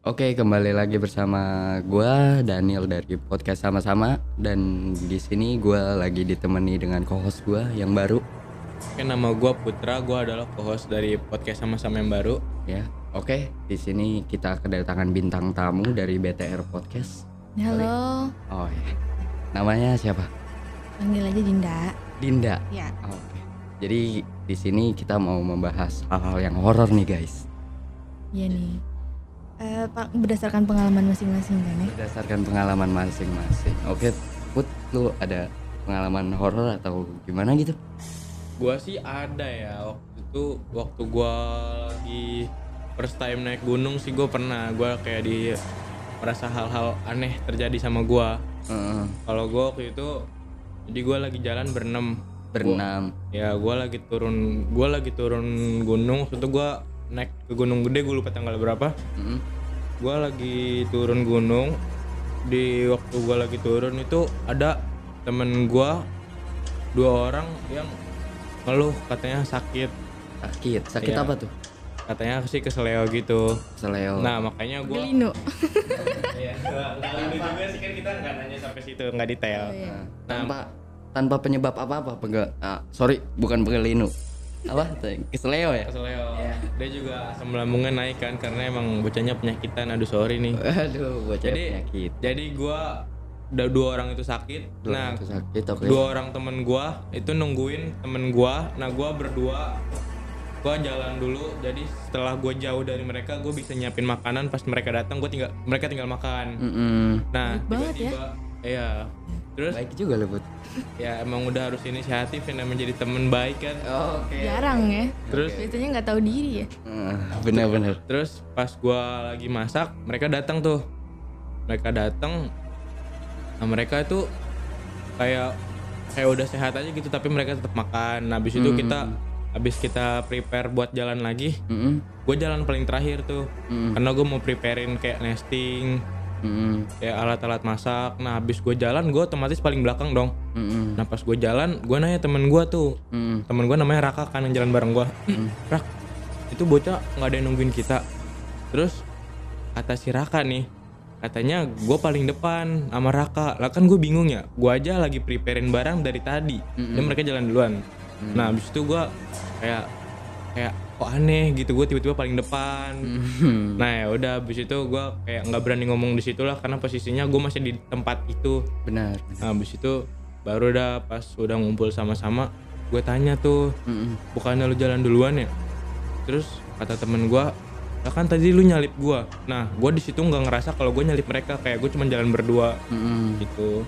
Oke, kembali lagi bersama gua Daniel dari podcast sama-sama dan di sini gua lagi ditemani dengan co-host gua yang baru Oke, nama gue Putra, gue adalah co-host dari podcast sama-sama yang baru. ya. Oke, di sini kita kedatangan bintang tamu dari BTR Podcast. Halo, Oh ya. Namanya siapa? panggil aja Dinda. Dinda. Ya, Oke. Jadi di sini kita mau membahas hal-hal yang horor nih, guys. iya nih. Eh, Pak, berdasarkan pengalaman masing-masing kan ya? Berdasarkan pengalaman masing-masing. Oke, Put, lu ada pengalaman horor atau gimana gitu? Gue sih ada ya waktu itu waktu gue lagi first time naik gunung sih gue pernah gue kayak di merasa hal-hal aneh terjadi sama gue. Heeh. Kalau gue waktu itu jadi gue lagi jalan berenam. berenam. Ya gue lagi turun gue lagi turun gunung waktu itu gue naik ke gunung gede gue lupa tanggal berapa. Heeh. gue lagi turun gunung di waktu gue lagi turun itu ada temen gue dua orang yang ngeluh katanya sakit Sakit. Sakit Iya. apa tuh? katanya sih keseleo gitu Seleo. nah makanya gue Gelino. Iya, nggak juga sih kan kita nggak nanya sampai situ nggak detail Oh, iya. Nah, tanpa tanpa penyebab apa-apa pengge ah, sorry bukan pengelinu apa? Keseleo ya? Keseleo dia juga asam lambungnya naik kan karena emang bocahnya penyakitan. Aduh sorry nih. Aduh bocah jadi penyakit. jadi gue udah dua orang itu sakit. Dua nah orang itu sakit oke. dua orang temen gua itu nungguin temen gua. Nah gua berdua gua jalan dulu. Jadi setelah gua jauh dari mereka gua bisa nyiapin makanan. Pas mereka datang gua tinggal mereka tinggal makan. Mm-mm. nah Baik banget ya. tiba-tiba iya terus baik juga lo Bud. ya emang udah harus inisiatif ya namanya jadi temen baik kan oke Jarang ya. terus Biasanya nggak tahu diri ya. Ah, bener-bener terus pas gua lagi masak mereka datang tuh mereka datang nah mereka itu kayak kayak udah sehat aja gitu tapi mereka tetap makan nah, habis itu Hmm. kita habis kita prepare buat jalan lagi Mm-mm. gue jalan paling terakhir tuh Mm-mm. karena gue mau preparein kayak nesting Mm-mm. kayak alat-alat masak. Nah habis gue jalan gue otomatis paling belakang dong. Mm-mm. nah pas gue jalan gue nanya temen gue tuh. Mm-mm. temen gue namanya Raka kan yang jalan bareng gue Rak itu bocah nggak ada yang nungguin kita. Terus kata si Raka nih katanya gue paling depan sama Raka. Lah kan gue bingung ya gue aja lagi preparein barang dari tadi. Dan mereka jalan duluan. Nah abis itu gue kayak kayak kok aneh gitu gue tiba-tiba paling depan. Mm-mm. nah ya udah abis itu gue kayak nggak berani ngomong di situ lah karena posisinya gue masih di tempat itu. Benar nah abis itu baru udah pas udah ngumpul sama-sama gue tanya tuh bukannya lu jalan duluan ya? Terus kata temen ya kan tadi lu nyalip gua. Nah gua di situ nggak ngerasa kalau gue nyalip mereka kayak gue cuma jalan berdua. Mm-mm. gitu.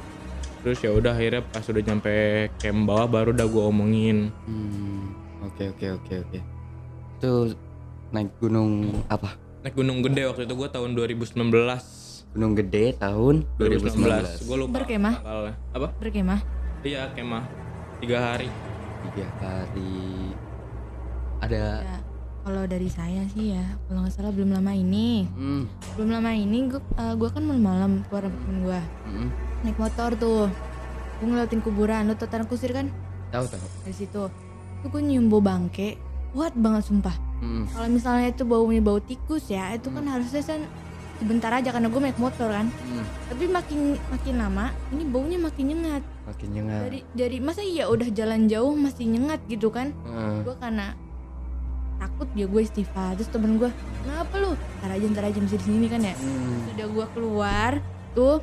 Terus ya udah akhirnya pas udah nyampe camp bawah baru udah gua omongin. Hmm, oke oke oke oke itu naik gunung apa naik gunung gede waktu itu gua tahun 2019 gunung gede tahun 2019 gue lupa Berkemah? tanggalnya. apa Berkemah. iya kemah tiga hari tiga hari ada Ya, kalau dari saya sih ya, kalau nggak salah belum lama ini, Hmm, belum lama ini gue gue kan malam-malam keluar sama temen gue mm-mm. naik motor tuh. Gue ngeliatin kuburan, lo tau tanah kusir kan? tahu tahu Dari situ. Tuh gue nyium bau bangke, kuat banget sumpah. Mm. Kalau misalnya itu baunya bau tikus ya, itu kan harusnya kan sebentar aja karena gue naik motor kan. Mm. Tapi makin makin lama, ini baunya makin nyengat. makin nyengat Dari dari masa iya udah jalan jauh masih nyengat gitu kan? Hmm. Gue karena takut ya gue istighfar. Terus temen gue, kenapa lu? Ntar aja ntar aja masih di sini kan ya. Hmm. Sudah gue keluar, tuh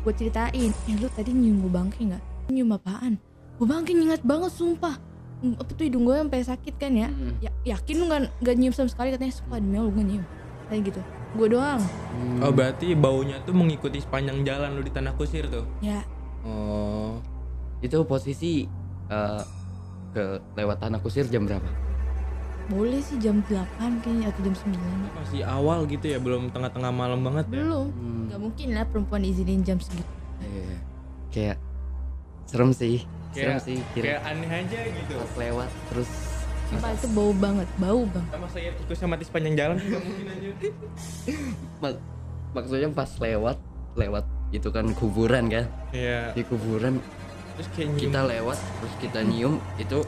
gue ceritain, eh lu tadi nyium bau bangke nggak? Nyium apaan? Bau bangke nyengat banget sumpah. Hmm, Apa tuh hidung gue sampai sakit kan ya? Hmm. ya yakin lu nggak nggak nyium sama sekali? Katanya sumpah demi Allah gue nyium. Kayak gitu. Gue doang. Hmm. oh berarti baunya tuh mengikuti sepanjang jalan lu di tanah kusir tuh? Ya. Oh. Itu posisi eh, ke lewat tanah kusir jam berapa? Boleh sih jam 8 kayaknya atau jam 9 masih awal gitu ya belum tengah-tengah malam banget ya? Belum. Hmm. nggak mungkin lah perempuan izinin jam segitu Iya. kayak serem sih serem Kayak- sih kira. kayak aneh aja gitu. Pas lewat terus sumpah itu bau banget bau bang. Sama saya tikusnya mati sepanjang jalan. Nggak mungkin aja mak- maksudnya pas lewat lewat itu kan kuburan kan? Iya. Di kuburan. Terus kayak nyium. Kita lewat terus kita nyium itu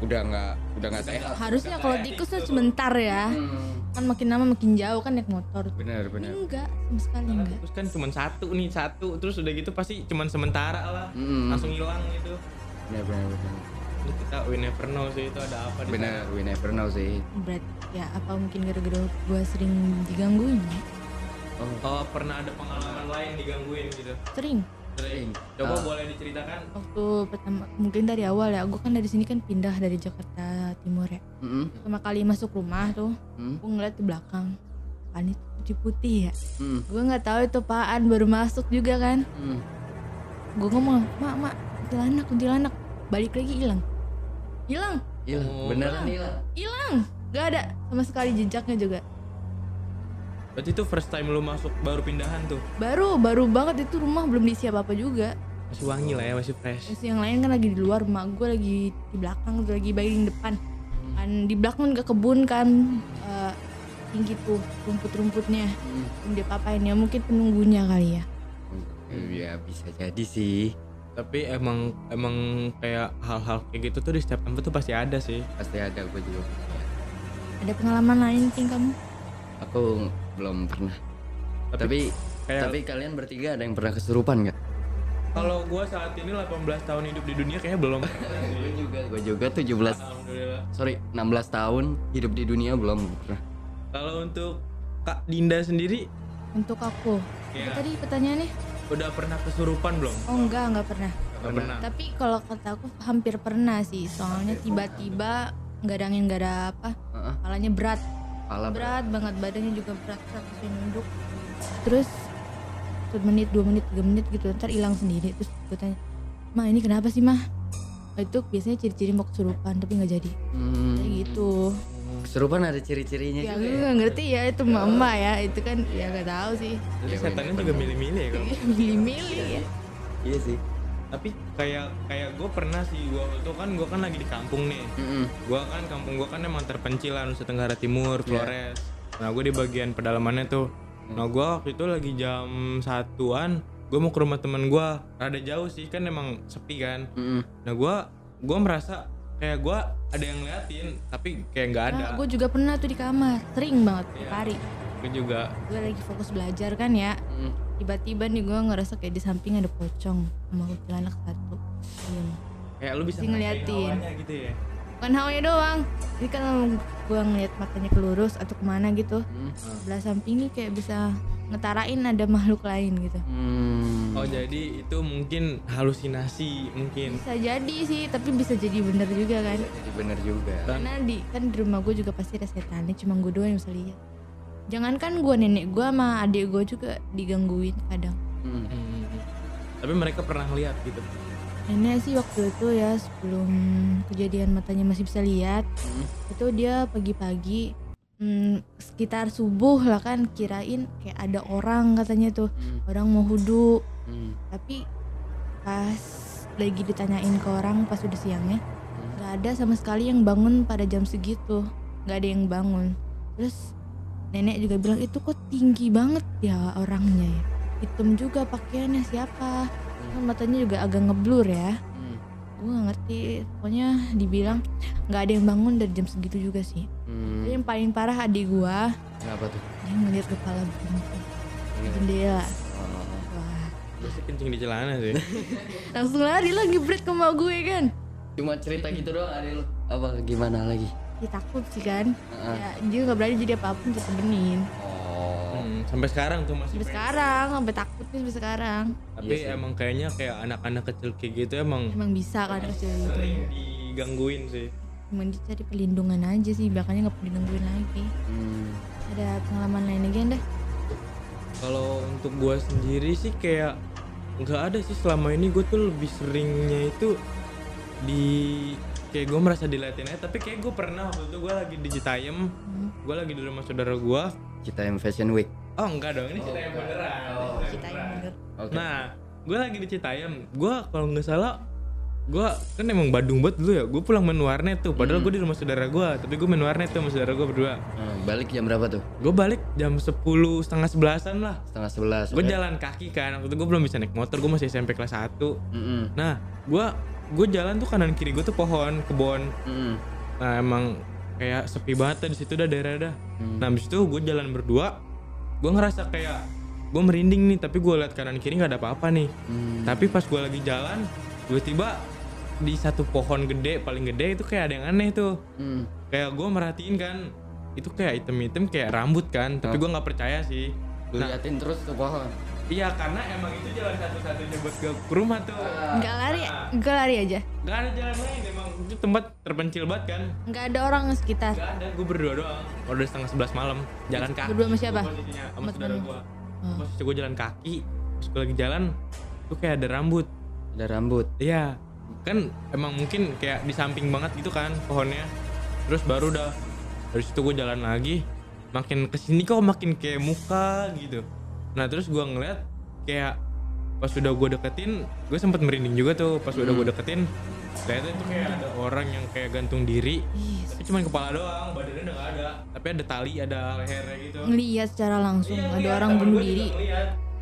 udah nggak udah nggak sehat Harusnya kalau tikus tuh sebentar ya. Hmm, Kan makin lama makin jauh kan naik motor. benar Ini benar enggak, sama sekali enggak. Terus kan cuma satu nih satu terus udah gitu pasti cuma sementara lah Mm. langsung hilang gitu. benar benar benar kita we never know sih itu ada apa di benar we never know sih Berarti ya apa mungkin gara-gara gua sering digangguin ya? oh. Oh pernah ada pengalaman lain digangguin gitu. Sering. Sering. Coba Ah. boleh diceritakan? Waktu pertama mungkin dari awal ya, gua kan dari sini kan pindah dari Jakarta Timur ya. Mm-mm. Pertama kali masuk rumah tuh, Hmm. gua ngeliat di belakang. Kan itu putih-putih ya. Hmm. Gua nggak tahu itu apaan baru masuk juga kan. Hmm. Gua ngomong, "Mak, mak, kuntilanak, kuntilanak." Balik lagi hilang. Hilang. hilang Oh. beneran hilang Hilang. Gak ada sama sekali jejaknya juga. Berarti itu first time lu masuk baru pindahan tuh. Baru, baru banget itu rumah belum diisi apa-apa juga. Masih wangi lah ya, masih fresh. Terus yang lain kan lagi di luar, rumah gue lagi di belakang, tuh lagi bagian depan. Kan di belakang juga kebun kan eh, tinggi tuh rumput-rumputnya. Hmm. Belum dia papain ya, mungkin penunggunya kali ya. ya bisa jadi sih Tapi emang emang kayak hal-hal kayak gitu tuh di setiap tempat tuh pasti ada sih. pasti ada gue juga Ada pengalaman lain mungkin kamu? aku belum pernah Tapi, tapi kayak tapi kalian bertiga ada yang pernah kesurupan nggak kalau gua saat ini 18 tahun hidup di dunia kayaknya belum. gue juga gue juga 17 Alhamdulillah. sorry 16 tahun hidup di dunia belum pernah Kalau untuk Kak Dinda sendiri Untuk aku. Apa tadi pertanyaannya? udah pernah kesurupan belum? Oh enggak, enggak pernah. Pernah. Tapi kalau kata aku hampir pernah sih. Soalnya tiba-tiba nggak ada angin, nggak ada apa. Heeh. Kepalanya berat. Pala berat banget badannya juga berat berat nunduk. Terus satu menit dua menit tiga menit gitu ntar hilang sendiri. Terus gue tanya mah ini kenapa sih mah itu biasanya ciri-ciri mau kesurupan tapi nggak jadi. Hmm. kayak gitu. Kesurupan ada ciri-cirinya ya juga gue ya? nggak ngerti ya itu mama ya itu kan ya nggak tahu sih. Jadi Ya, setannya bener. juga milih-milih ya kalau. milih-milih ya. Iya sih Tapi kayak kayak gue pernah sih gua itu kan gua kan lagi di kampung nih. Mm-mm. Gua kan kampung gua kan emang terpencil lah Nusa Tenggara Timur, Iya. Flores. Nah gue di bagian pedalamannya tuh. Nah gua waktu itu lagi jam satuan, gue mau ke rumah temen gua. Rada jauh sih kan emang sepi kan. Mm-mm. Nah gua gua merasa kayak gua ada yang ngeliatin, tapi kayak nggak ada. nah, gue juga pernah tuh di kamar sering banget tiap Iya. hari Gue juga gue lagi fokus belajar kan ya Mm. Tiba-tiba nih gue ngerasa kayak di samping ada pocong sama kuntilanak satu Diem. kayak lu bisa ngeliatin. gitu ya. bukan hawanya doang jadi kan gue ngeliat matanya kelurus atau ke mana gitu Mm. sebelah samping nih kayak bisa ngetarain ada makhluk lain gitu Hmm. Oh jadi itu mungkin halusinasi mungkin. bisa jadi sih tapi bisa jadi bener juga kan jadi bener juga karena di kan di rumah gue juga pasti ada setannya cuma gue doang yang bisa lihat jangankan gue nenek gue sama adik gue juga digangguin kadang Mm. Hmm. Tapi mereka pernah lihat gitu. nenek sih waktu itu ya sebelum kejadian matanya masih bisa lihat Mm. itu dia pagi-pagi hmm, sekitar subuh lah kan kirain kayak ada orang katanya tuh Mm. orang mau hudu Mm. tapi pas lagi ditanyain ke orang pas udah siangnya nggak ada sama sekali yang bangun pada jam segitu nggak ada yang bangun terus nenek juga bilang itu kok tinggi banget ya orangnya ya. Hitam juga pakaiannya siapa? Kan matanya juga agak ngeblur ya. Mm. gue gak ngerti pokoknya dibilang nggak ada yang bangun dari jam segitu juga sih. Mm. Tapi yang paling parah adik gua kenapa tuh? dia ngeliat kepala buntu di jendela. Oh. wah. Gue kencing di celana sih. langsung lari lagi break ke emak gue kan. Cuma cerita gitu doang ada lu apa gimana lagi dia takut sih kan Heeh. ya, dia nggak berani jadi apa pun kita temenin oh Hmm, sampai sekarang tuh masih sampai sekarang sampai takut nih sampai sekarang Tapi Iya sih. emang kayaknya kayak anak-anak kecil kayak gitu emang emang bisa kan kecil gitu digangguin sih. emang dia cari perlindungan aja sih makanya nggak perlu digangguin lagi Hmm. ada pengalaman lain lagi anda Kalau untuk gua sendiri sih kayak nggak ada sih selama ini gue tuh lebih seringnya itu di kayak gue merasa diliatin aja tapi kayak gue pernah waktu itu gue lagi di Citayam Hmm. gue lagi di rumah saudara gue kita yang fashion week oh enggak dong ini Citayam beneran kita yang bener Nah, gue lagi di Citayam. Gue kalau nggak salah, gue kan emang Badung banget dulu ya. Gue pulang main warnet tuh. Padahal gue di rumah saudara gue, tapi gue main warnet tuh sama saudara gue berdua. Hmm, balik jam berapa tuh Gue balik jam 10 setengah sebelasan lah. setengah sebelas Gue jalan kaki kan. Waktu itu gue belum bisa naik motor. Gue masih SMP kelas 1 Mm-mm. Nah, gue gue jalan tuh kanan kiri gue tuh pohon kebon Mm. nah emang kayak sepi banget di situ dah daerah dah Hmm. nah habis itu gue jalan berdua gue ngerasa kayak gue merinding nih tapi gue lihat kanan kiri nggak ada apa-apa nih Hmm. tapi pas gue lagi jalan tiba-tiba di satu pohon gede paling gede itu kayak ada yang aneh tuh Hmm. kayak gue merhatiin kan itu kayak item-item kayak rambut kan tapi Oh. gue nggak percaya sih Lu Nah. liatin terus tuh pohon. Iya karena emang itu jalan satu-satunya buat ke rumah tuh. Nggak lari, nggak lari aja. Gak ada jalan lain emang itu tempat terpencil banget kan. Nggak ada orang sekitar. Gak ada, gue berdua doang. Udah setengah sebelas malam. Jalan kaki. Berdua sama siapa? Sama saudara gue Oh. Posisi gue jalan kaki Terus gue lagi jalan Tuh kayak ada rambut. Ada rambut. Iya. Kan emang mungkin kayak di samping banget gitu kan pohonnya. Terus baru udah Dari situ gue jalan lagi. Makin ke sini kok makin kayak muka gitu Nah terus gue ngeliat Kayak Pas udah gue deketin Gue sempet merinding juga tuh Pas udah gue deketin. Ternyata itu kayak ada orang yang kayak gantung diri Ih, Tapi cuma kepala doang Badannya udah gak ada. Tapi ada tali Ada lehernya gitu. Ngeliat secara langsung Iya, ada ngeliat. orang bunuh diri.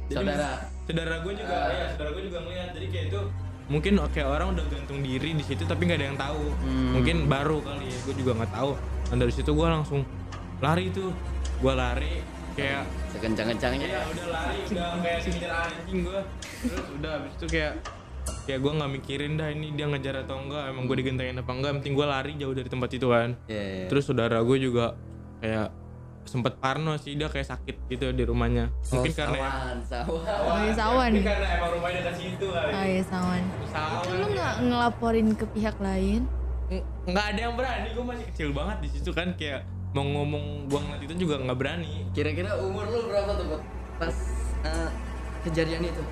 Jadi, Saudara. saudara gue juga ya saudara gue juga ngeliat. Jadi kayak itu mungkin kayak orang udah gantung diri di situ tapi nggak ada yang tahu. Hmm. mungkin baru kali ya gue juga nggak tahu. Dan dari situ gue langsung lari tuh. Gue lari kayak Sekencang-kencangnya. ya udah lari udah kayak ngejar anjing gue terus udah habis itu kayak kayak gue nggak mikirin dah ini dia ngejar atau enggak emang gue digentengin apa enggak yang penting gue lari jauh dari tempat itu kan Iya, iya. terus saudara gue juga kayak sempet parno sih dia kayak sakit gitu di rumahnya Oh, mungkin karena sawan, sawan. Oh, iya, sawan. Mungkin karena emang rumahnya dekat situ kali Oh iya sawan. Sawan Itu lu ya. nggak ngelaporin ke pihak lain? Ng- nggak ada yang berani gue masih kecil banget di situ kan kayak mau ngomong gua ngeliat itu juga nggak berani Kira-kira umur lu berapa tuh pas eh, kejadian itu?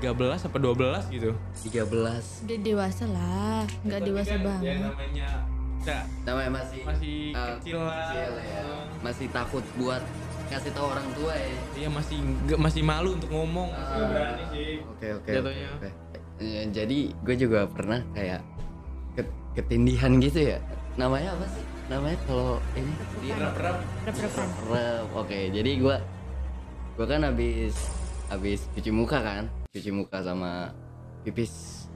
13 apa 12 gitu 13. Udah dewasa lah, nggak dewasa kan banget. ya namanya ya, Namanya masih masih eh, kecil lah kecil ya. Masih takut buat ngasih tahu orang tua ya. Iya masih nggak masih malu untuk ngomong Ah. berani sih Oke oke. Jatuhnya. oke. Eh, Jadi gue juga pernah kayak ke- ketindihan gitu ya. Namanya apa sih? Namanya kalau ini Rep-repan. rep. Oke, jadi gue gue kan habis habis cuci muka kan, cuci muka sama pipis.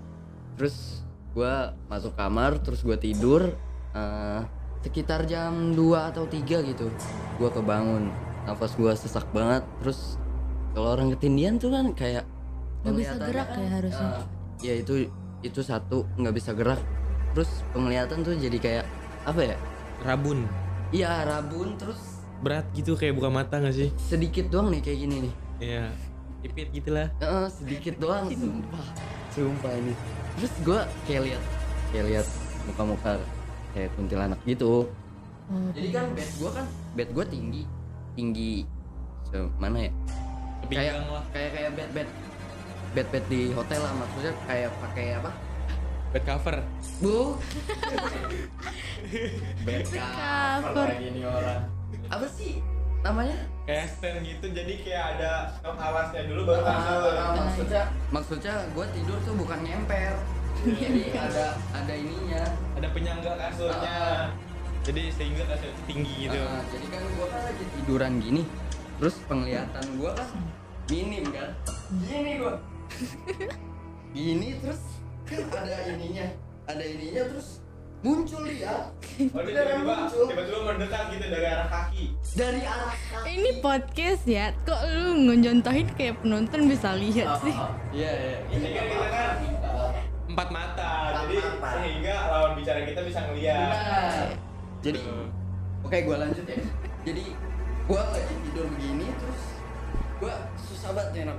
Terus gue masuk kamar, terus gue tidur eh, sekitar jam 2 atau 3 gitu. Gue kebangun, nafas gue sesak banget. Terus kalau orang ketindihan tuh kan kayak Nggak bisa gerak ya harusnya. eh, ya itu itu satu nggak bisa gerak. Terus penglihatan tuh jadi kayak apa ya? Rabun Iya rabun terus berat gitu kayak buka mata gak sih sedikit doang nih kayak gini nih. Iya ipit gitu lah Heeh, sedikit doang sumpah. Sumpah ini. Terus gua kayak lihat kayak lihat muka-muka kayak kuntilanak gitu. Oh, Jadi kan bed gua kan bed gua tinggi. Tinggi mana ya? Kayak kayak kayak bed bed bed bed di hotel lah maksudnya kayak pakai apa? Bed cover. Bu. bed cover. lagi nih orang. Apa sih namanya? kayak stand gitu jadi kayak ada stop awasnya dulu baru kasur Ah, maksudnya maksudnya gue tidur tuh bukan nyemper jadi ada ada ininya. Ada penyangga kasurnya. Ah. jadi sehingga kasur itu tinggi gitu. Ah, jadi kan gue kan lagi tiduran gini terus penglihatan gue kan minim kan? Gini gue gini terus ada ininya ada ininya terus muncul dia Oh, tiba-tiba, muncul tiba-tiba mendekat gitu dari arah kaki. dari arah kaki. Ini podcast ya, kok lu ngejontohin kayak penonton bisa lihat sih? Ah, iya iya Ini kan kita kan empat mata, Empat jadi mata. sehingga lawan bicara kita bisa ngeliat. Benar. jadi. Oke, gua lanjut ya. Jadi gua lagi tidur begini terus gua susah banget nih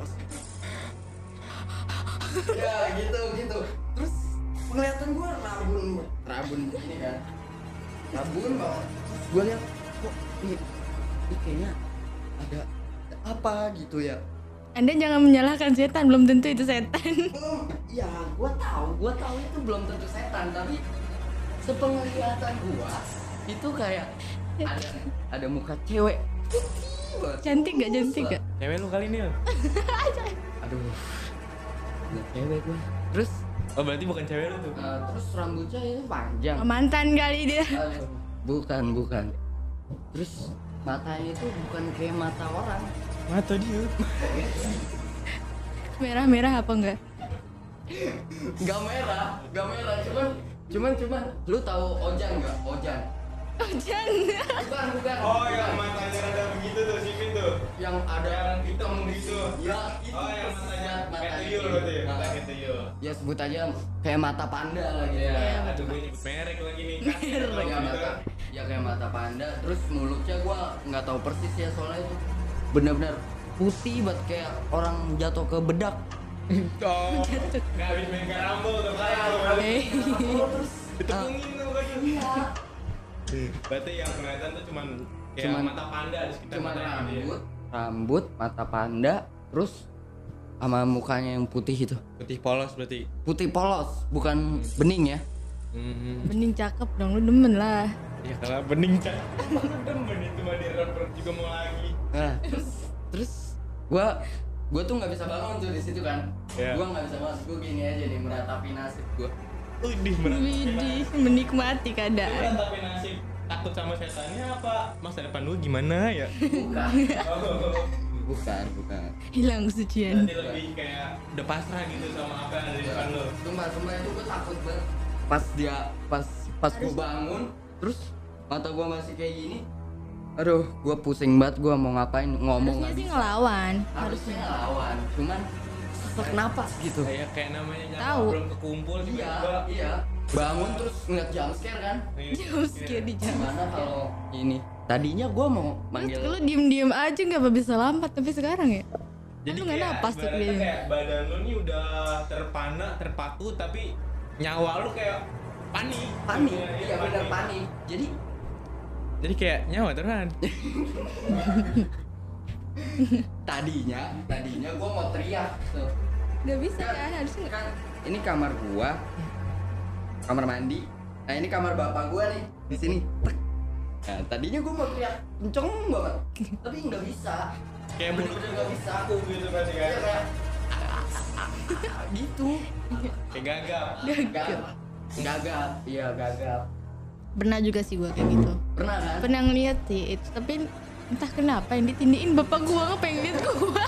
ya gitu gitu. Terus penglihatan gua rabun, rabun begini kan. Rabun banget. Gua lihat kok ini, ini kayaknya ada, ada apa gitu ya. Anda jangan menyalahkan setan, belum tentu itu setan. Belum, ya gua tahu, gua tahu itu belum tentu setan tapi sepenglihatan gua itu kayak ada ada muka cewek. Cantik gak, cantik gak? Cewek lu kali nih. aduh cewek gua terus Oh berarti bukan cewek lu tuh. eh, terus rambutnya itu panjang Oh, mantan kali dia. Aduh, bukan bukan terus matanya itu bukan kayak mata orang Mata dia. Merah-merah apa enggak? Gak merah, gak merah, cuman cuman cuman lu tahu Ojan nggak? Ojan. Ojan. Bukan, bukan. Oh yang bukan. matanya ada begitu tuh si Vin tuh. yang ada Yang hitam gitu. Ya, itu Oh yang matanya. Tuyul berarti ya. Mata kayak tuyul. ya sebut aja kayak mata panda lah gitu Iya, ya. aduh gue nyebut merek lagi nih. Ya, mata, ya kayak mata panda, terus mulutnya gua nggak tahu persis ya soalnya itu benar-benar putih banget kayak orang jatuh ke bedak. Oh, nggak habis main karambol tuh. Eh. terus Ditepungin tuh kan. iya, Berarti yang kelihatan tuh cuman kayak Cuman- mata panda di sekitar cuma matanya gitu ya. rambut, rambut, mata panda, terus sama mukanya yang putih itu. Putih polos berarti. Putih polos, bukan bening ya. Hmm. Bening cakep dong, lu demen lah. Ya kalau bening cak. Emang lu demen itu mah di rapper juga mau lagi. Nah, terus terus gua gua tuh nggak bisa bangun tuh di situ kan. Iya. Gua nggak bisa bangun, gua gini aja nih meratapi nasib gua. Udih. Widih, menikmati keadaan. tapi nasib takut sama setannya apa masa depan lu gimana ya? Bukan, Oh, bukan, bukan. Hilang kesucian. Berarti lebih kayak udah pasrah gitu sama apa yang ada di depan lu. Sumpah, sumpah itu gua takut banget. Pas dia pas pas gua bangun, terus mata gua masih kayak gini. Aduh, gua pusing banget gua mau ngapain ngomong Harusnya sih ngelawan. Harusnya ngelawan, cuman sesak napas gitu. Kayak kayak namanya Tahu. belum kekumpul Iya, tiba-tiba. iya. Bangun terus ngeliat jump scare kan. Jauh sekali di jam. Gimana kalau ini? Tadinya gua mau manggil lu diem-diem aja nggak apa bisa lambat tapi sekarang ya? Jadi lu nggak kayak napas tuh kayak badan lu nih udah terpana, terpaku tapi nyawa lu kayak panik. panik. Iya, Iya benar panik. Jadi Jadi kayak nyawa terpan. tadinya tadinya gua mau teriak tuh. Gak bisa kan harusnya nggak. Kan ini kamar gua. Kamar mandi. Nah, ini kamar bapak gua nih di sini. Tek. Nah, tadinya gua mau teriak kenceng banget. Tapi nggak bisa. Kayak mulut Bener-bener nggak bisa. aku gitu Iya kan. kayak gitu. Kayak gagap. Gagap. Gagap. Iya, gagap. Pernah juga sih gua kayak gitu. Pernah kan? Pernah ngeliat sih itu tapi entah kenapa yang ditindiin bapak gua nggak pengen lihat gua.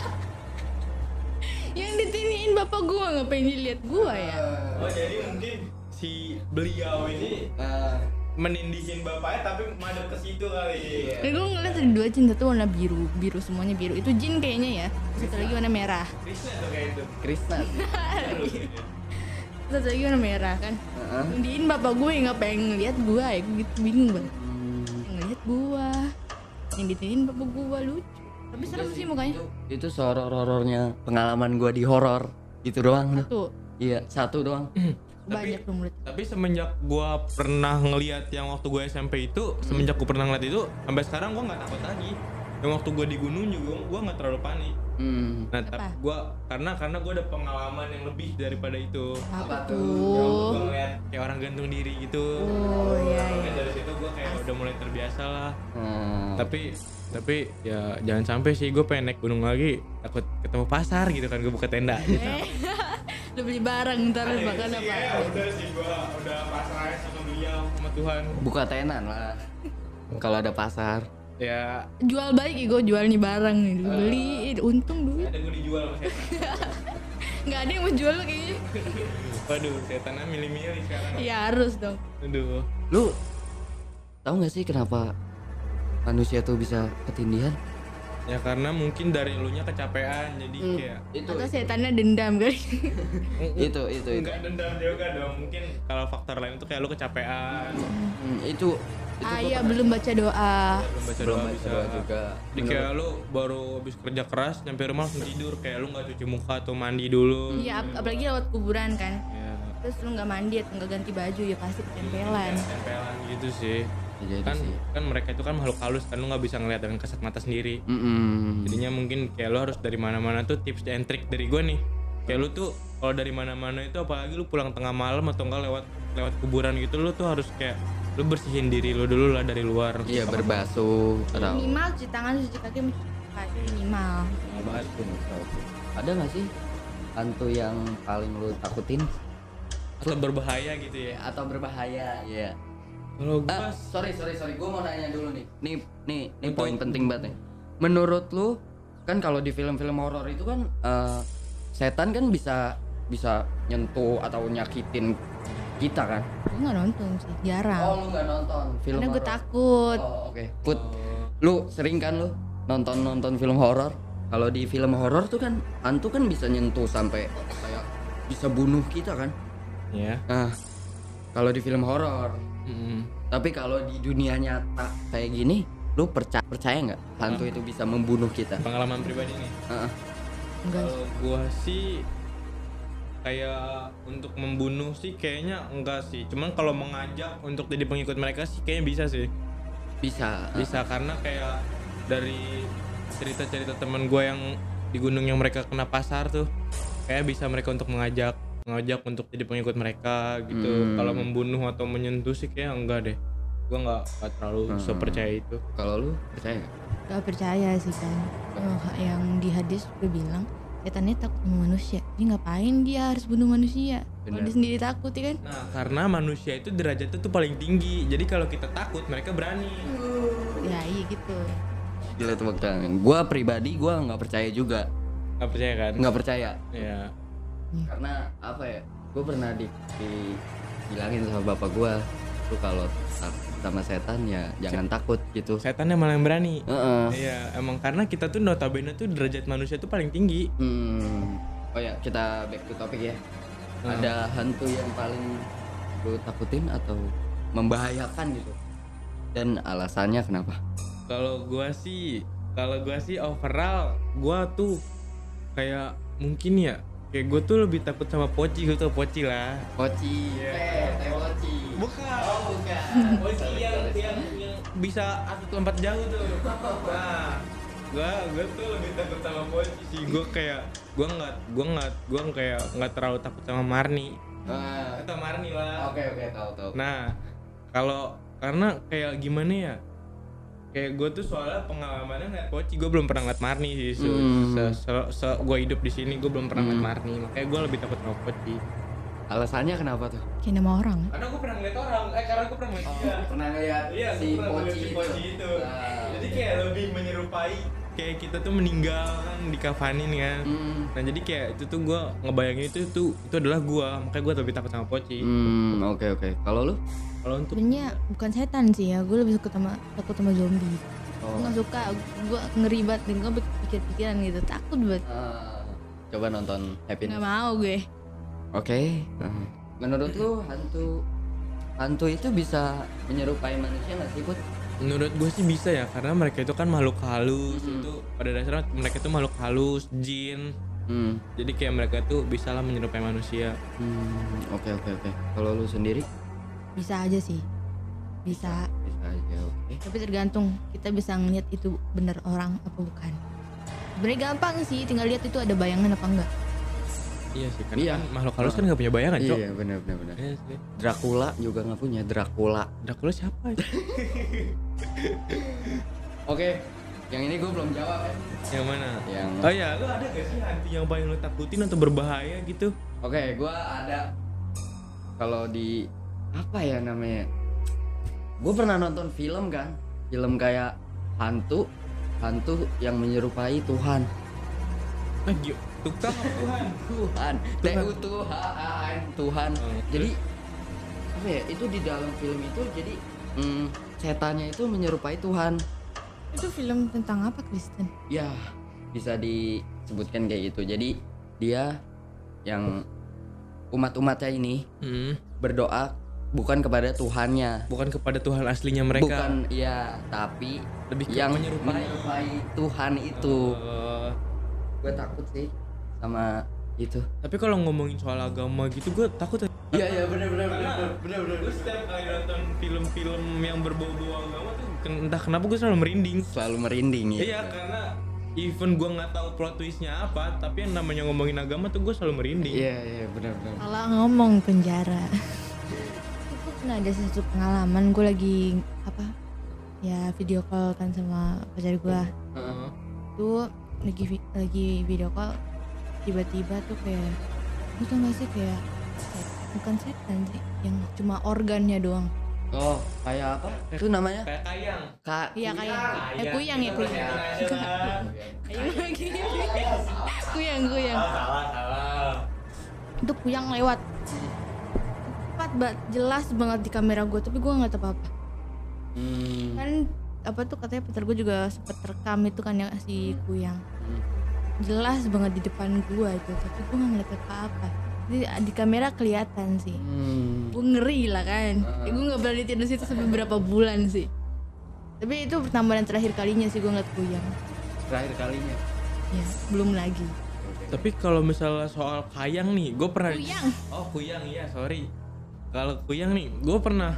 yang ditindiin bapak gua nggak pengen dilihat gua ya. Oh jadi mungkin si beliau ini Eh, menindihin bapaknya tapi madep ke situ kali. Iya. Dan gue ngeliat ada dua jin satu warna biru, biru semuanya biru. Itu jin kayaknya ya. Satu lagi warna merah. Krishna tuh kayak itu. Krishna sih. Satu lagi warna merah kan. Heeh. Tindiin bapak gue yang nggak pengen ngeliat gua ya. Gue gitu bingung banget. Hmm. Yang ngeliat gua. Yang ditindiin bapak gua lucu. Tapi serem Enggak sih mukanya. Itu, itu horor-horornya pengalaman gua di horor. Itu doang tuh. Tuh Iya, satu doang. banyak tuh mulut. Tapi semenjak gua pernah ngeliat yang waktu gue SMP itu, semenjak gua pernah ngeliat itu, sampai sekarang gua nggak takut lagi. Yang waktu gua di gunung juga gua nggak terlalu panik. Hmm. Nah, tapi gua karena karena gua ada pengalaman yang lebih daripada itu. Apa tuh? Gua ngeliat kayak orang gantung diri gitu. Oh iya Makanya iya. dari situ gua kayak udah mulai terbiasa lah. Hmm. Tapi tapi ya jangan sampai sih gue pengen naik gunung lagi takut ketemu pasar gitu kan gue buka tenda gitu. Eh, lu beli barang ntar makan apa? udah sih gua udah pasrah sama beliau sama Tuhan. buka tenan lah. Kalau ada pasar. Ya Jual balik ya gue jual nih barang nih. Lu Beli, untung duit. ada gue dijual sama setan. Nggak ada yang mau jual lu kayaknya. Waduh, setannya milih-milih sekarang. Ya harus dong. Aduh. Lu tahu nggak sih kenapa manusia tuh bisa ketindihan? Ya karena mungkin dari elunya kecapean jadi kayak Itu Atau setannya dendam kali. itu itu itu. enggak dendam juga dong. Mungkin kalau faktor lain itu kayak lu kecapean. Hmm, itu itu ah iya belum baca doa. Belum baca belum doa baca bisa. doa juga. Jadi kayak lu baru habis kerja keras nyampe rumah langsung tidur kayak lu nggak cuci muka atau mandi dulu. Iya ap- apalagi lewat kuburan kan. Ya, Terus lu nggak mandi atau nggak ganti baju ya pasti ketempelan. tempelan gitu sih. Ya, jadi kan sih. kan mereka itu kan makhluk halus kan lu nggak bisa ngeliat dengan kasat mata sendiri. Mm-mm. Jadinya mungkin kayak lu harus dari mana-mana tuh tips dan trik dari gue nih. Kayak lu tuh kalau dari mana-mana itu apalagi lu pulang tengah malam atau enggak lewat lewat kuburan gitu lu tuh harus kayak lu bersihin diri lu dulu lah dari luar. Iya berbasuh atau Minimal cuci tangan, cuci kaki, cuci kaki minimal. ada nggak sih hantu yang paling lu takutin Atau berbahaya gitu ya. atau berbahaya? Iya. Kalau gue Ah, sorry sorry sorry, gue mau nanya dulu nih. Nih nih nih poin penting banget nih. Menurut lu kan kalau di film-film horor itu kan eh, setan kan bisa bisa nyentuh atau nyakitin kita kan? Gue nggak nonton sih jarang. Oh lu nggak nonton film karena gue horor? takut. Oh oke. Put lu sering kan lu nonton nonton film horor? Kalau di film horor tuh kan hantu kan bisa nyentuh sampai kayak bisa bunuh kita kan? Ya nah kalau di film horor Mm-mm. tapi kalau di dunia nyata kayak gini lu percaya percaya nggak hantu itu bisa membunuh kita? Pengalaman pribadi nih. Heeh. enggak. Kalau gua sih kayak untuk membunuh sih kayaknya enggak sih. Cuman kalau mengajak untuk jadi pengikut mereka sih kayaknya bisa sih. Bisa bisa karena kayak dari cerita-cerita teman gue yang di gunung yang mereka kena pasar tuh kayak bisa mereka untuk mengajak mengajak untuk jadi pengikut mereka gitu. Hmm. kalau membunuh atau menyentuh sih kayak enggak deh. Gue nggak terlalu Hmm. sepercaya itu. Kalau lu percaya? Gak percaya sih kan Oh, yang di hadis gue bilang setannya takut sama manusia. Jadi ngapain dia harus bunuh manusia? Kalau dia sendiri takut ya kan? Nah karena manusia itu derajatnya tuh paling tinggi. Jadi kalau kita takut mereka berani. Ya iya gitu. Gila tangan. Gua pribadi gua nggak percaya juga. Nggak percaya kan? Nggak percaya. Ya karena apa ya gue pernah di, dibilangin sama bapak gue lu kalau sama setan ya jangan takut gitu. Setannya malah yang berani. Heeh. iya emang karena kita tuh notabene tuh derajat manusia tuh paling tinggi. Hmm. oh ya kita back to topic ya. Hmm. ada hantu yang paling lu takutin atau membahayakan gitu? Dan alasannya kenapa? Kalau gua sih, kalau gua sih overall gua tuh kayak mungkin ya kayak gue tuh lebih takut sama poci gitu poci lah Poci, Iya. teh, teh poci. bukan Oh, bukan. poci yang, yang yang bisa atlet lompat jauh tuh nah gua gua tuh lebih takut sama poci sih gua kayak gua nggak gua nggak gua kayak nggak terlalu takut sama Marni Ah, atau Marni lah Oke oke tahu tahu. Nah, kalau karena kayak gimana ya? Kayak gue tuh soalnya pengalamannya ngeliat Poci, gue belum pernah ngeliat Marni sih. Se, Hmm. se, se- se- gue hidup di sini, gue belum pernah ngeliat Hmm. Marni. Makanya gue lebih takut sama Poci. Alasannya kenapa tuh? kayak nama orang Karena gue pernah ngeliat orang, eh karena gue pernah ngeliat dia. Pernah lihat Iya, si gue pernah ngeliat Poci si Poci itu. Ah, Jadi kayak lebih menyerupai kayak kita tuh meninggal kan dikafanin kan. Hmm. Nah jadi kayak itu tuh gue ngebayangin itu tuh itu adalah gue, makanya gue lebih takut sama Poci. Hmm, oke oke. Kalau lu? Kalau untuk sebenarnya bukan setan sih ya gue lebih suka sama takut sama zombie gue Oh. nggak suka gue ngeri banget nih gue pikir-pikiran gitu takut banget Ah, coba nonton Happiness. nggak mau gue Oke. Hmm. Menurut lu hantu hantu itu bisa menyerupai manusia nggak sih, Put? Menurut gue sih bisa ya karena mereka itu kan makhluk halus Hmm. itu pada dasarnya mereka itu makhluk halus jin Hmm. jadi kayak mereka tuh bisa lah menyerupai manusia Hmm, oke oke oke. Kalau lu sendiri? Bisa aja sih bisa Bisa aja, oke. tapi tergantung kita bisa ngeliat itu bener orang apa bukan sebenarnya gampang sih tinggal lihat itu ada bayangan apa enggak iya sih kan, Iya. kan makhluk halus kan nggak punya bayangan cok Iya, benar benar benar. Iya sih. Dracula juga nggak punya Dracula. Dracula siapa ya? Oke, yang ini gue belum jawab ya. yang mana Yang oh ya lu ada gak sih hantu yang paling lu takutin atau berbahaya gitu Oke, gua ada kalau di apa ya namanya? Gue pernah nonton film kan, film kayak hantu, hantu yang menyerupai Tuhan. tukang Tuhan Tuhan, T U T H A N Tuhan. Oh, Jadi apa ya? Itu di dalam film itu jadi mm, setannya itu menyerupai Tuhan. itu film tentang apa Kristen Ya, bisa disebutkan kayak gitu. Jadi dia yang umat-umatnya ini Hmm, berdoa bukan kepada Tuhannya, bukan kepada Tuhan aslinya mereka bukan ya, tapi lebih ke yang menyerupai menyerupai Tuhan itu. Eh, Gue takut sih sama itu. tapi kalau ngomongin soal agama gitu gue takut ya Iya iya benar benar Karena benar benar gue setiap kali nonton film-film yang berbau-bau agama tuh entah kenapa gue selalu merinding Selalu merinding ya. iya karena even gue nggak tahu plot twistnya apa tapi yang namanya ngomongin agama tuh gue selalu merinding Iya iya benar benar. Salah ngomong penjara. Pernah ada satu pengalaman. Gue lagi apa ya video call kan sama pacar gue Heeh. tuh lagi lagi video call tiba-tiba tuh kayak lu tau gak sih kayak set- bukan setan sih yang cuma organnya doang. Oh kayak apa? Itu namanya? kayak kayang. Kak. iya kayak eh kuyang ya kuyang. Ayo lagi kuyang kuyang. Salah salah. Itu kuyang lewat. Tepat banget jelas banget di kamera gue tapi gue nggak tahu apa Hmm. kan apa tuh katanya pacar gue juga sempet rekam itu kan yang si kuyang jelas banget di depan gue itu tapi gue nggak ngeliat apa apa di, di kamera kelihatan sih Hmm. gue ngeri lah kan Ah. gue nggak berani tidur situ sampai berapa bulan sih tapi itu pertama dan terakhir kalinya sih gue ngeliat kuyang Terakhir kalinya. ya belum lagi Tapi kalau misalnya soal kayang nih, gue pernah Kuyang. Oh kuyang iya sorry. Kalau kuyang nih, gue pernah,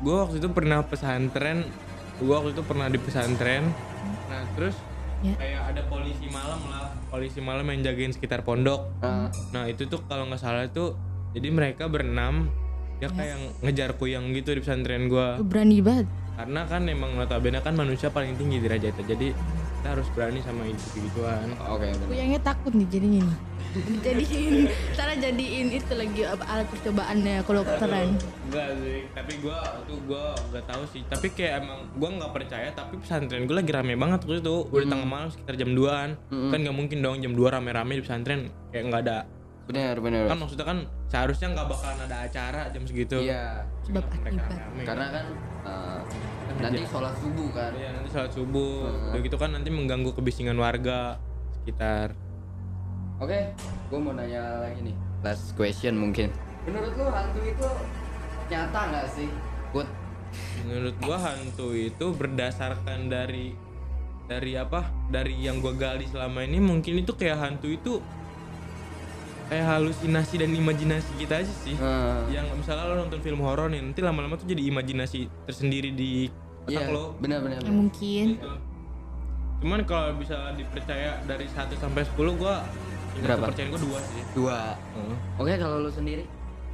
gue waktu itu pernah pesantren, gue waktu itu pernah di pesantren. Nah terus Ya. kayak ada polisi malam lah, polisi malam yang jagain sekitar pondok. Ah. Nah itu tuh kalau nggak salah tuh, jadi mereka berenam, ya kayak ngejar kuyang gitu di pesantren gue. Gue berani banget Karena kan emang notabene kan manusia paling tinggi derajatnya, jadi kita harus berani sama itu gituan. Oke, benar. kuyangnya takut nih jadinya nih dijadiin cara jadiin itu lagi apa, alat percobaannya kalau keren Enggak sih, tapi gua tuh gua nggak tahu sih. Tapi kayak emang gua nggak percaya. Tapi pesantren gua lagi rame banget waktu itu. Udah tengah malam sekitar jam 2an Kan nggak mungkin dong jam 2 rame-rame di pesantren kayak nggak ada. Benar, benar. Kan maksudnya kan seharusnya nggak bakalan ada acara jam segitu. Iya. sebab Mereka akibat. Karena kan eh, nanti sholat subuh kan. Iya nanti sholat subuh. Udah gitu kan nanti mengganggu kebisingan warga sekitar. Oke, gue mau nanya lagi nih. Last question mungkin. Menurut lu hantu itu nyata nggak sih? Good. Menurut gua hantu itu berdasarkan dari dari apa? Dari yang gua gali selama ini mungkin itu kayak hantu itu kayak halusinasi dan imajinasi kita aja sih. Eh, Yang misalnya lo nonton film horor nih, nanti lama-lama tuh jadi imajinasi tersendiri di otak lo. benar-benar. ya mungkin Gitu. Cuman kalau bisa dipercaya dari 1 sampai 10 gua Berapa? kepercayaan gua 2 sih. Dua. Oke, kalau lu sendiri?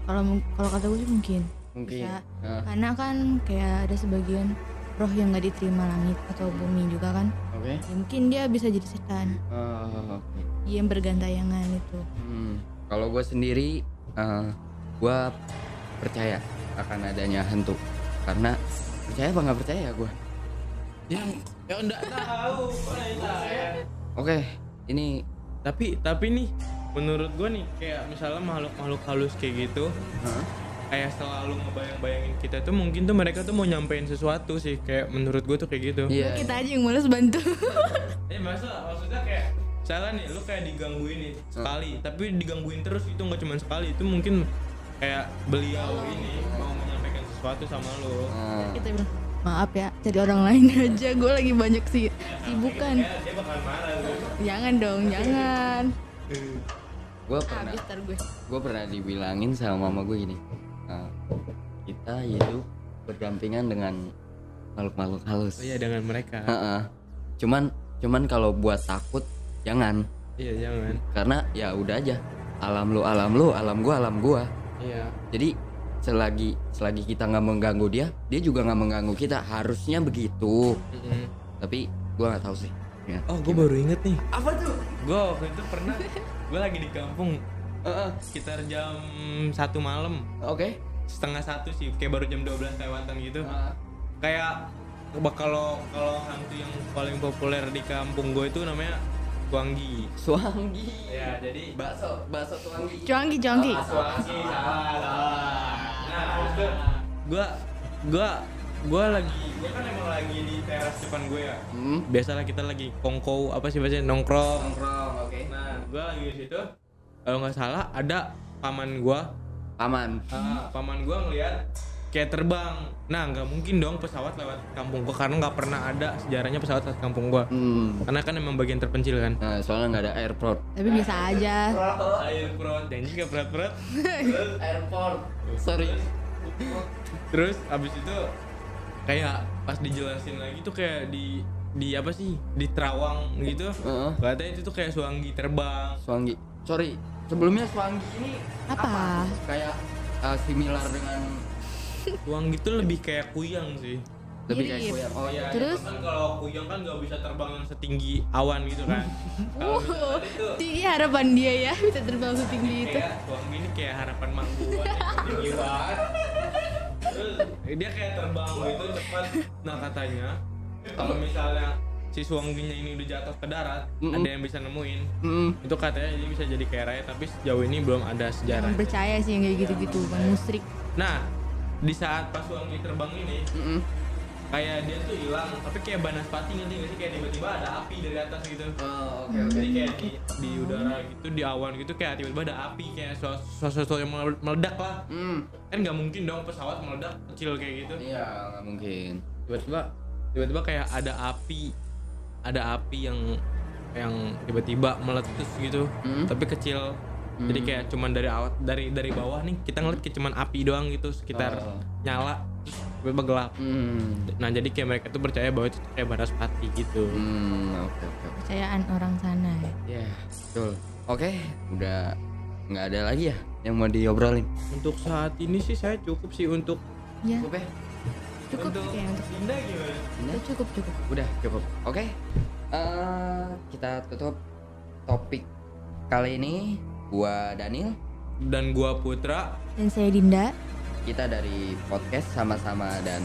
kalau kalau kata gue sih mungkin Mungkin. Bisa. Ah, karena kan kayak ada sebagian roh yang nggak diterima langit atau bumi juga kan Oke. Ya, mungkin dia bisa jadi setan Oh, oke. dia yang bergantayangan itu Hmm, kalau gue sendiri, eh gue percaya akan adanya hantu. Karena percaya apa nggak percaya gue? Ya, ya enggak tahu. Oke, ini Tapi tapi nih menurut gua nih kayak misalnya makhluk-makhluk halus kayak gitu Hah? Kayak selalu ngebayang-bayangin kita tuh mungkin tuh mereka tuh mau nyampein sesuatu sih. Kayak menurut gue tuh kayak gitu. Iya. kita aja yang males bantu. Eh masa? Maksudnya kayak salah nih lu kayak digangguin nih sekali. Tapi digangguin terus itu nggak cuma sekali itu mungkin kayak beliau ini mau menyampaikan sesuatu sama lu. Ah, kita bilang maaf ya cari orang lain aja. Gue lagi banyak sih sibukan Ya, dia bakal marah jangan dong jangan. Gue pernah, gue. gue pernah dibilangin sama mama gue gini, "Ah, kita hidup berdampingan dengan makhluk-makhluk halus. Oh iya dengan mereka. Heeh. Cuman, cuman kalau buat takut jangan, Iya jangan. karena ya udah aja. Alam lu, alam lu, alam gua, alam gua. Iya. Jadi selagi selagi kita nggak mengganggu dia, dia juga nggak mengganggu kita. Harusnya begitu. Mm-mm. Tapi gua nggak tahu sih. Ya. Oh gue baru inget nih. Apa tuh? Gue waktu itu pernah gue lagi di kampung Heeh. sekitar jam satu malam Oke. setengah satu sih kayak baru jam 12 lewatan gitu Ah, kayak kalau kalau hantu yang paling populer di kampung gue itu namanya Tuanggi Suanggi. ya jadi Bakso, bakso tuanggi. cuangki cuangki Tuanggi salah salah nah terus tuh gue gue gue lagi gue kan emang lagi di teras depan gue ya Hmm. biasalah kita lagi kongko apa sih bahasanya nongkrong Nongkrong, oke. nah gue lagi di situ kalau nggak salah ada paman gue Paman. Ah, paman gua ngeliat kayak terbang. Nah, nggak mungkin dong pesawat lewat kampung gua karena nggak pernah ada sejarahnya pesawat lewat kampung gua. Hmm. Karena kan emang bagian terpencil kan. Nah, soalnya nggak ada airport. tapi bisa aja Air perut dan juga perut-perut. Airport. Sorry. Terus abis itu kayak pas dijelasin lagi tuh kayak di di apa sih di terawang gitu Heeh. katanya itu tuh kayak suanggi terbang Suanggi. Sorry, sebelumnya Suanggi ini Apa? Kayak uh, similar dengan suanggi tuh lebih kayak kuyang sih lebih kayak kuyang. Oh Iya, iya. Terus? kan kalau kuyang kan nggak bisa terbang yang setinggi awan gitu kan Wow, itu tinggi harapan dia ya bisa terbang setinggi itu. suami ini kayak harapan mang gua nih, tinggi banget terus dia kayak terbang gitu cepat nah katanya kalau misalnya si suaminya ini udah jatuh ke darat Mm-mm. ada yang bisa nemuin. Mm, itu katanya dia bisa jadi kaya raya tapi sejauh ini belum ada sejarah. Jangan percaya sih yang kayak gitu-gitu bang musrik. Nah di saat pas suami terbang ini mm, kayak dia tuh hilang tapi kayak banaspati ngerti nggak sih? Kayak tiba-tiba ada api dari atas gitu. Oh, oke oke. jadi kayak di, di udara gitu di awan gitu kayak tiba-tiba ada api kayak sesuatu, yang mele- meledak lah. Hmm. kan nggak mungkin dong pesawat meledak kecil kayak gitu. Iya, nggak mungkin. tiba-tiba tiba-tiba kayak ada api ada api yang yang tiba-tiba meletus gitu Hmm. tapi kecil jadi kayak cuman dari awat dari dari bawah nih kita ngeliat kayak cuman api doang gitu sekitar Oh. nyala terus tiba-tiba gelap Hmm. nah jadi kayak mereka tuh percaya bahwa itu kayak banaspati gitu Hmm, oke oke. oke. kepercayaan orang sana ya Ya, betul. Oke, udah nggak ada lagi ya yang mau diobrolin. untuk saat ini sih saya cukup sih untuk ya Cukup ya? Cukup untuk kayak untuk Dinda gimana Udah? cukup cukup Udah cukup. Oke. Eh, kita tutup topik kali ini. Gua Daniel, dan gua Putra dan saya Dinda kita dari podcast sama-sama dan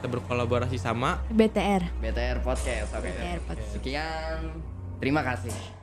kita berkolaborasi sama BTR BTR Podcast. Oke. BTR Podcast. Sekian. Terima kasih.